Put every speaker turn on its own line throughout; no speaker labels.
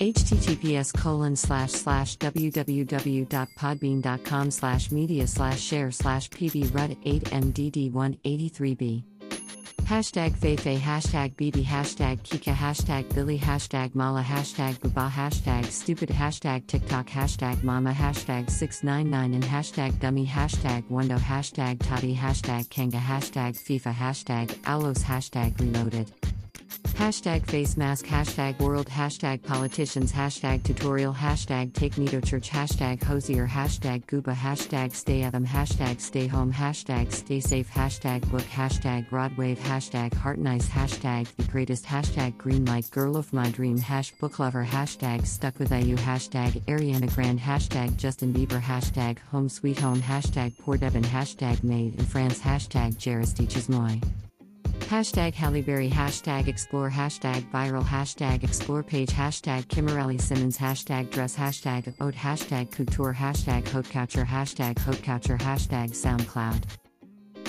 https colon slash slash www.podbean.com slash media slash share slash pbrud 8mdd183b Hashtag Feifei, hashtag Bibi, hashtag Kika, hashtag Billy, hashtag Mala, hashtag Baba, hashtag Stupid, hashtag TikTok, hashtag Mama, hashtag 699 and hashtag Dummy, hashtag Wendo, hashtag Toddy, hashtag Kanga, hashtag FIFA, hashtag Alos, hashtag Reloaded. Hashtag face mask, hashtag world, hashtag politicians, hashtag tutorial, hashtag take me to church, hashtag Hozier, hashtag gooba, hashtag stay at them, hashtag stay home, hashtag stay safe, hashtag book, hashtag broadwave, hashtag heart nice, hashtag the greatest, hashtag green light, girl of my dream, hash book lover, hashtag stuck with IU, hashtag Ariana Grande, hashtag Justin Bieber, hashtag home sweet home, hashtag poor Devin, hashtag made in France, hashtag Jairus teaches moi. Hashtag Halle Berry, hashtag explore, hashtag viral, hashtag explore page, hashtag Kimberly Simmons, hashtag dress, hashtag oat, hashtag couture, hashtag haute couture, hashtag haute couture, hashtag SoundCloud.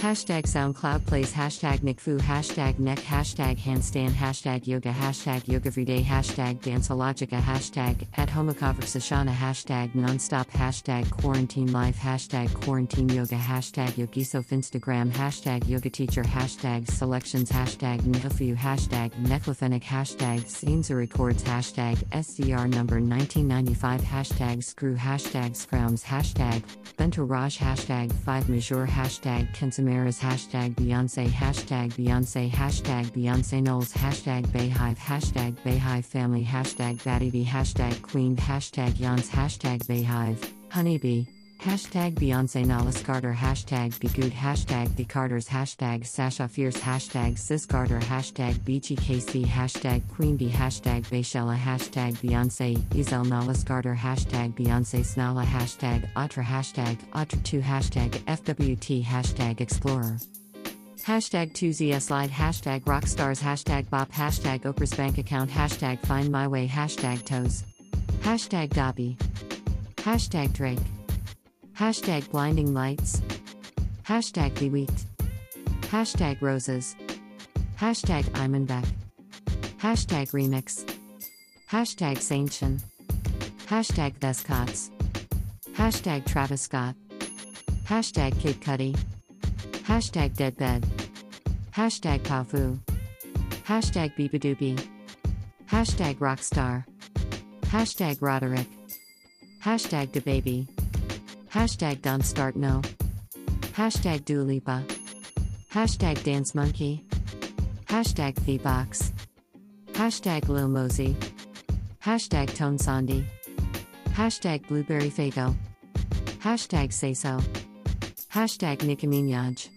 Hashtag SoundCloud plays hashtag NickFu hashtag neck hashtag handstand hashtag yoga hashtag yoga everyday hashtag danceologica hashtag at homoconversationa hashtag nonstop hashtag quarantine life hashtag quarantine yoga hashtag yogisof Instagram hashtag yoga teacher hashtag selections hashtag nihafu hashtag neclofenic hashtag Sainza records hashtag SCR number 1995 hashtag screw hashtag scroums hashtag Bentourage hashtag 5 major hashtag Kensame Ramirez hashtag Beyonce hashtag Beyonce hashtag Beyonce Knowles hashtag Beyhive hashtag Beyhive family hashtag Batty hashtag Queen hashtag Yans hashtag Beyhive Honeybee Hashtag Beyonce Nollis Carter. Hashtag Be Good. Hashtag The Carters. Hashtag Sasha Fierce. Hashtag Sis Carter. Hashtag BGKC Hashtag Queen Bee. Hashtag Beychella Hashtag Beyonce Izel Nollis Carter. Hashtag Beyonce Snala. Hashtag Atra Hashtag Atra2 Hashtag FWT Hashtag Explorer. Hashtag 2ZS Slide Hashtag Rockstars Hashtag Bop. Hashtag Oprah's Bank Account. Hashtag Find My Way. Hashtag Toes. Hashtag Dobby. Hashtag Drake Hashtag blinding lights. Hashtag Beweeked. Hashtag roses. Hashtag Imanbek. Hashtag remix. Hashtag Saintchen. Hashtag Vescots. Hashtag Travis Scott. Hashtag Kid Cudi. Hashtag Deadbed. Hashtag Pafu. Hashtag beabadoobee. Hashtag Rockstar. Hashtag Roderick. Hashtag DaBaby. Hashtag Don't Start No. Hashtag Dua Lipa. Hashtag Dance Monkey. Hashtag Feebox. Hashtag Lil Mosey. Hashtag Tones and I. Hashtag Blueberry Faygo. Hashtag Say So. Hashtag Nicki Minaj.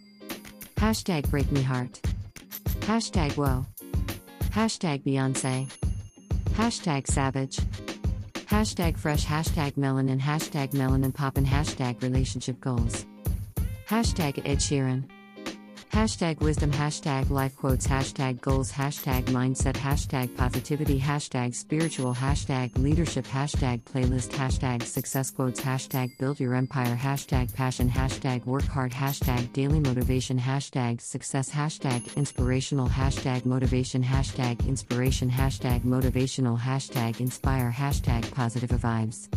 Hashtag Break Me Heart. Hashtag Whoa. Hashtag Beyonce. Hashtag Savage. Hashtag fresh, hashtag melanin, hashtag melanin poppin, hashtag relationship goals. Hashtag Ed Sheeran. Hashtag wisdom, hashtag life quotes, hashtag goals, hashtag mindset, hashtag positivity, hashtag spiritual, hashtag leadership, hashtag playlist, hashtag success quotes, hashtag build your empire, hashtag passion, hashtag work hard, hashtag daily motivation, hashtag success, hashtag inspirational, hashtag motivation, hashtag inspiration, hashtag motivational, hashtag inspire, hashtag positive vibes.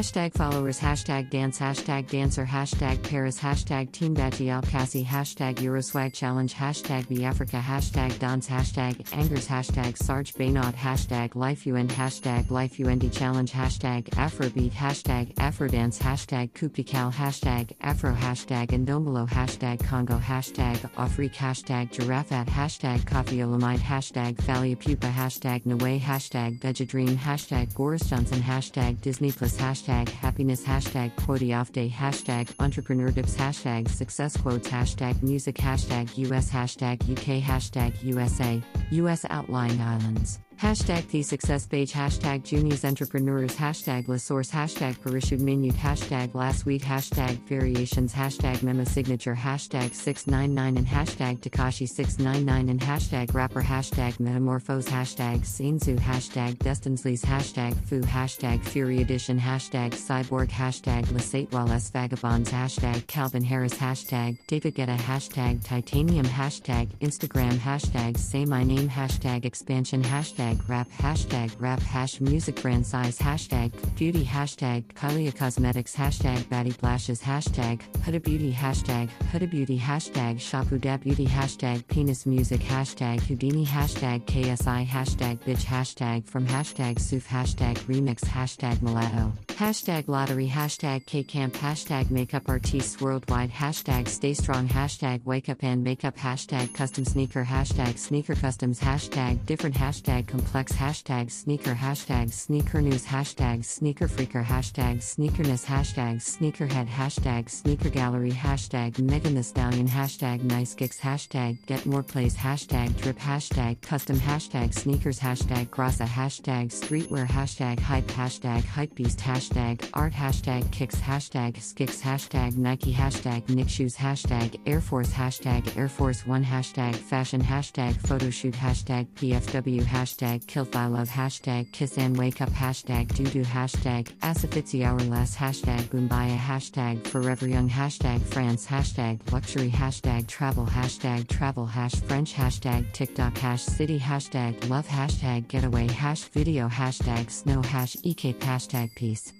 Hashtag followers, hashtag dance, hashtag dancer, hashtag Paris, hashtag Team Badgie Alcassi, hashtag Euroswag Challenge, hashtag Be Africa, hashtag Dance, hashtag Angers, hashtag Sarge Baynod, hashtag Life UN, hashtag Life UND Challenge, hashtag Afrobeat, hashtag Afrodance, hashtag Kupikal, hashtag Afro, hashtag Ndombolo, hashtag Congo, hashtag Afrique, hashtag Giraffe hashtag Koffi Olomide, hashtag Fally Ipupa, hashtag Nwe, hashtag Vegedream, hashtag Boris Johnson, hashtag Disney Plus, hashtag hashtag happiness, hashtag quote off day, hashtag entrepreneur tips, hashtag success quotes, hashtag music, hashtag US, hashtag UK, hashtag USA, US outlying islands. Hashtag the success page, hashtag Juniors entrepreneurs, hashtag La Source, hashtag Parishud Minute, hashtag last week, hashtag variations, hashtag memo signature, hashtag 699 and hashtag Takashi 699 and hashtag rapper, hashtag metamorphose, hashtag Sainzu, hashtag Destinsleys, hashtag Foo, hashtag Fury Edition, hashtag Cyborg, hashtag Lasatewales Vagabonds, hashtag Calvin Harris, hashtag David Guetta, hashtag Titanium, hashtag Instagram, hashtag Say My Name, hashtag Expansion, hashtag hashtag rap hashtag rap hash music brand size hashtag beauty hashtag Kylie Cosmetics hashtag Batty Blashes hashtag Huda Beauty hashtag Huda Beauty hashtag Shapuda Beauty hashtag Penis Music hashtag Houdini hashtag KSI hashtag bitch hashtag from hashtag Soof hashtag remix hashtag mulatto hashtag lottery hashtag K-camp hashtag makeup artists worldwide hashtag stay strong hashtag wake up and makeup hashtag custom sneaker hashtag sneaker customs hashtag different hashtag complex hashtag sneaker hashtag sneaker news hashtag sneaker freaker hashtag sneakerness hashtag sneakerhead hashtag sneaker gallery hashtag Megan Thee Stallion hashtag nice kicks hashtag get more plays hashtag drip hashtag custom hashtag sneakers hashtag grasa hashtag streetwear hashtag hype hashtag hypebeast hashtag art hashtag kicks hashtag skicks hashtag Nike hashtag Nick shoes hashtag Air Force hashtag Air Force One hashtag fashion hashtag photoshoot hashtag PFW hashtag Kilthylove hashtag kiss and wake up hashtag doo hashtag Asafitzi hourless hashtag Boombaya hashtag forever young hashtag France hashtag luxury hashtag travel hashtag travel hash French hashtag TikTok hash city hashtag love hashtag getaway hash video hashtag snow hash EK hashtag peace.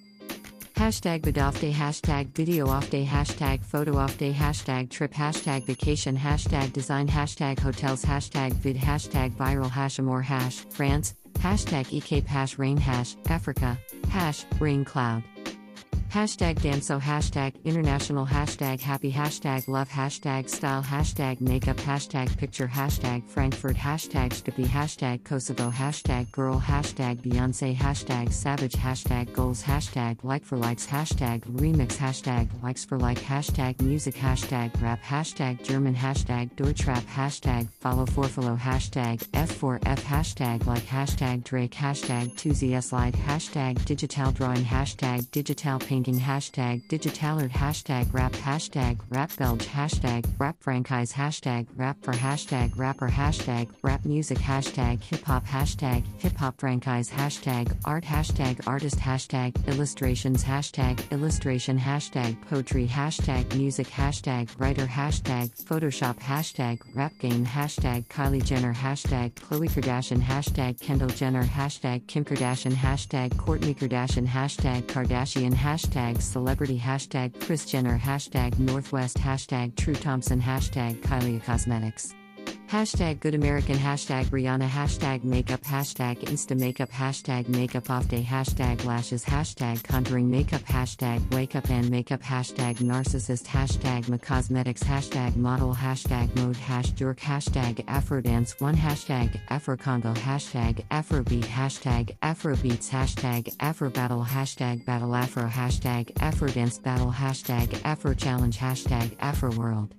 Hashtag vid off day, hashtag video off day, hashtag photo off day, hashtag trip, hashtag vacation, hashtag design, hashtag hotels, hashtag vid, hashtag viral, hash more hash, France, hashtag ecape hash rain hash, Africa, hash rain cloud. Hashtag Danso hashtag international hashtag happy hashtag love hashtag style hashtag makeup hashtag picture hashtag Frankfurt hashtag Skippy hashtag Kosovo hashtag girl hashtag Beyonce hashtag savage hashtag goals hashtag like for likes hashtag remix hashtag likes for like hashtag music hashtag rap hashtag German hashtag Deutschrap hashtag follow for follow hashtag F4F hashtag like hashtag Drake hashtag 2ZS slide hashtag digital drawing hashtag digital painting hashtag digitalert hashtag rap hashtag rap belge hashtag rap franchise hashtag rap for hashtag rapper hashtag rap music hashtag hip hop hashtag hip hop franchise hashtag art hashtag artist hashtag illustrations hashtag illustration hashtag poetry hashtag music hashtag writer hashtag photoshop hashtag rap game hashtag Kylie Jenner hashtag Khloe Kardashian hashtag Kendall Jenner hashtag Kim Kardashian hashtag Kourtney Kardashian hashtag Kardashian hashtag celebrity hashtag Kris Jenner hashtag Northwest hashtag True Thompson hashtag Kylie Cosmetics. Hashtag Good American Hashtag Rihanna Hashtag Makeup Hashtag Insta Makeup Hashtag Makeup Off Day Hashtag Lashes Hashtag Contouring Makeup Hashtag Wake Up and Makeup Hashtag Narcissist Hashtag McCosmetics Hashtag Model Hashtag Mode Hash Jerk Hashtag Afrodance 1 Hashtag Afrocongo Hashtag Afrobeat Hashtag Afrobeats Hashtag Afrobattle Hashtag Battle Afro Hashtag Afrodance Battle Hashtag Afro Challenge Hashtag Afroworld